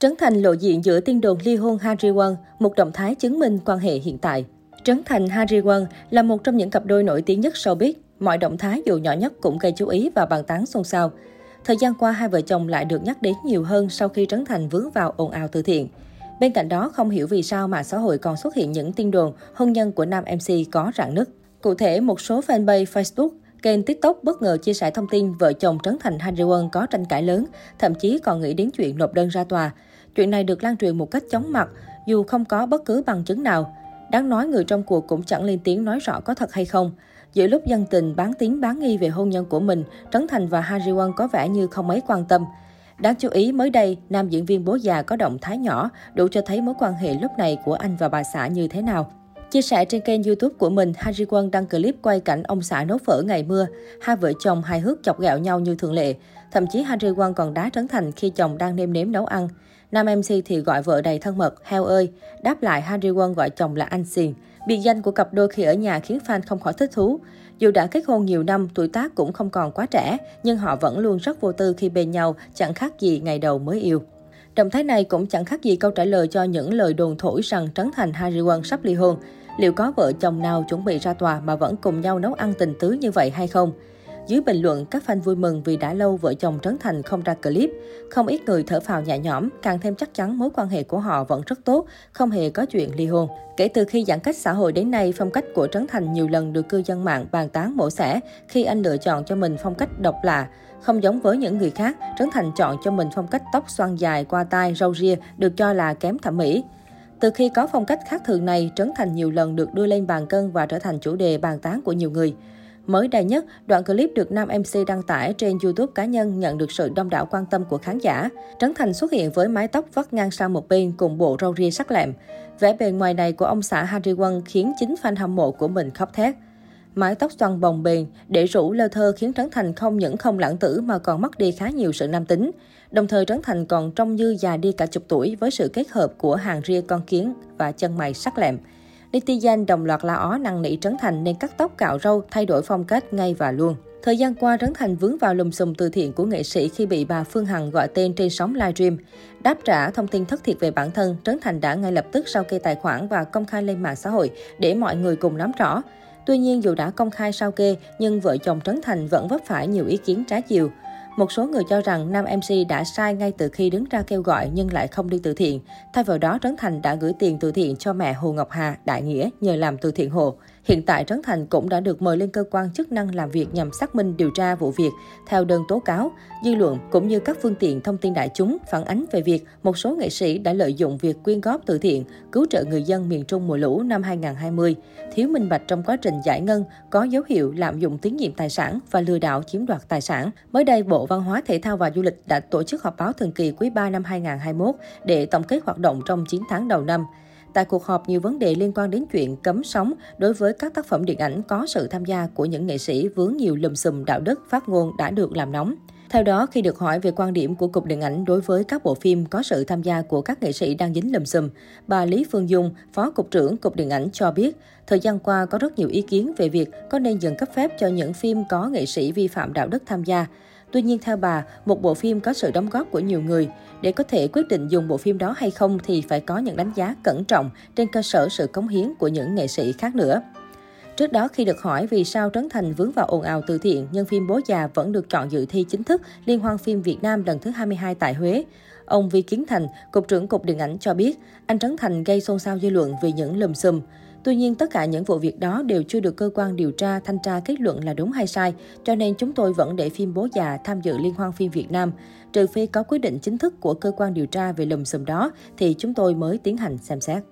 Trấn Thành lộ diện giữa tiên đồn ly hôn Harry Won, một động thái chứng minh quan hệ hiện tại. Trấn Thành Harry Won là một trong những cặp đôi nổi tiếng nhất showbiz. Mọi động thái dù nhỏ nhất cũng gây chú ý và bàn tán xôn xao. Thời gian qua, hai vợ chồng lại được nhắc đến nhiều hơn sau khi Trấn Thành vướng vào ồn ào từ thiện. Bên cạnh đó, không hiểu vì sao mạng xã hội còn xuất hiện những tin đồn hôn nhân của nam MC có rạn nứt. Cụ thể, một số fanpage Facebook, kênh TikTok bất ngờ chia sẻ thông tin vợ chồng Trấn Thành Harry Won có tranh cãi lớn, thậm chí còn nghĩ đến chuyện nộp đơn ra tòa. Chuyện này được lan truyền một cách chóng mặt, dù không có bất cứ bằng chứng nào. Đáng nói người trong cuộc cũng chẳng lên tiếng nói rõ có thật hay không. Giữa lúc dân tình bán tiếng bán nghi về hôn nhân của mình, Trấn Thành và Harry Won có vẻ như không mấy quan tâm. Đáng chú ý, mới đây, nam diễn viên bố già có động thái nhỏ, đủ cho thấy mối quan hệ lúc này của anh và bà xã như thế nào. Chia sẻ trên kênh YouTube của mình, Harry Won đăng clip quay cảnh ông xã nấu phở ngày mưa. Hai vợ chồng hài hước chọc ghẹo nhau như thường lệ. Thậm chí Harry Won còn đá Trấn Thành khi chồng đang nêm nếm nấu ăn. Nam MC thì gọi vợ đầy thân mật, heo ơi. Đáp lại Harry Won gọi chồng là anh xiền. Biệt danh của cặp đôi khi ở nhà khiến fan không khỏi thích thú. Dù đã kết hôn nhiều năm, tuổi tác cũng không còn quá trẻ, nhưng họ vẫn luôn rất vô tư khi bên nhau, chẳng khác gì ngày đầu mới yêu. Động thái này cũng chẳng khác gì câu trả lời cho những lời đồn thổi rằng Trấn Thành Harry Won sắp ly hôn. Liệu có vợ chồng nào chuẩn bị ra tòa mà vẫn cùng nhau nấu ăn tình tứ như vậy hay không? Dưới bình luận, các fan vui mừng vì đã lâu vợ chồng Trấn Thành không ra clip. Không ít người thở phào nhẹ nhõm, càng thêm chắc chắn mối quan hệ của họ vẫn rất tốt, không hề có chuyện ly hôn. Kể từ khi giãn cách xã hội đến nay, phong cách của Trấn Thành nhiều lần được cư dân mạng bàn tán mổ xẻ khi anh lựa chọn cho mình phong cách độc lạ. Không giống với những người khác, Trấn Thành chọn cho mình phong cách tóc xoăn dài qua tai, râu ria được cho là kém thẩm mỹ. Từ khi có phong cách khác thường này, Trấn Thành nhiều lần được đưa lên bàn cân và trở thành chủ đề bàn tán của nhiều người. Mới đây nhất, đoạn clip được nam MC đăng tải trên YouTube cá nhân nhận được sự đông đảo quan tâm của khán giả. Trấn Thành xuất hiện với mái tóc vắt ngang sang một bên cùng bộ râu ria sắc lẹm. Vẻ bề ngoài này của ông xã Harry Won khiến chính fan hâm mộ của mình khóc thét. Mái tóc xoăn bồng bềnh, để rủ lơ thơ khiến Trấn Thành không những không lãng tử mà còn mất đi khá nhiều sự nam tính. Đồng thời Trấn Thành còn trông như già đi cả chục tuổi với sự kết hợp của hàng ria con kiến và chân mày sắc lẹm. Netizen đồng loạt la ó năng nỉ Trấn Thành nên cắt tóc cạo râu, thay đổi phong cách ngay và luôn. Thời gian qua, Trấn Thành vướng vào lùm xùm từ thiện của nghệ sĩ khi bị bà Phương Hằng gọi tên trên sóng livestream. Đáp trả thông tin thất thiệt về bản thân, Trấn Thành đã ngay lập tức sao kê tài khoản và công khai lên mạng xã hội để mọi người cùng nắm rõ. Tuy nhiên, dù đã công khai sao kê, nhưng vợ chồng Trấn Thành vẫn vấp phải nhiều ý kiến trái chiều. Một số người cho rằng nam MC đã sai ngay từ khi đứng ra kêu gọi nhưng lại không đi từ thiện. Thay vào đó, Trấn Thành đã gửi tiền từ thiện cho mẹ Hồ Ngọc Hà, Đại Nghĩa, nhờ làm từ thiện hộ. Hiện tại, Trấn Thành cũng đã được mời lên cơ quan chức năng làm việc nhằm xác minh điều tra vụ việc. Theo đơn tố cáo, dư luận cũng như các phương tiện thông tin đại chúng phản ánh về việc một số nghệ sĩ đã lợi dụng việc quyên góp từ thiện, cứu trợ người dân miền Trung mùa lũ năm 2020, thiếu minh bạch trong quá trình giải ngân, có dấu hiệu lạm dụng tín nhiệm tài sản và lừa đảo chiếm đoạt tài sản. Mới đây, Bộ Văn hóa Thể thao và Du lịch đã tổ chức họp báo thường kỳ quý 3 năm 2021 để tổng kết hoạt động trong 9 tháng đầu năm. Tại cuộc họp, nhiều vấn đề liên quan đến chuyện cấm sóng đối với các tác phẩm điện ảnh có sự tham gia của những nghệ sĩ vướng nhiều lùm xùm đạo đức phát ngôn đã được làm nóng. Theo đó, khi được hỏi về quan điểm của Cục Điện ảnh đối với các bộ phim có sự tham gia của các nghệ sĩ đang dính lùm xùm, bà Lý Phương Dung, Phó Cục trưởng Cục Điện ảnh cho biết, thời gian qua có rất nhiều ý kiến về việc có nên dừng cấp phép cho những phim có nghệ sĩ vi phạm đạo đức tham gia. Tuy nhiên theo bà, một bộ phim có sự đóng góp của nhiều người. Để có thể quyết định dùng bộ phim đó hay không thì phải có những đánh giá cẩn trọng trên cơ sở sự cống hiến của những nghệ sĩ khác nữa. Trước đó khi được hỏi vì sao Trấn Thành vướng vào ồn ào từ thiện, nhưng phim Bố già vẫn được chọn dự thi chính thức Liên hoan phim Việt Nam lần thứ 22 tại Huế. Ông Vi Kiến Thành, Cục trưởng Cục Điện ảnh cho biết, anh Trấn Thành gây xôn xao dư luận vì những lùm xùm. Tuy nhiên, tất cả những vụ việc đó đều chưa được cơ quan điều tra, thanh tra kết luận là đúng hay sai, cho nên chúng tôi vẫn để phim Bố già tham dự Liên hoan phim Việt Nam. Trừ phi có quyết định chính thức của cơ quan điều tra về lùm xùm đó, thì chúng tôi mới tiến hành xem xét.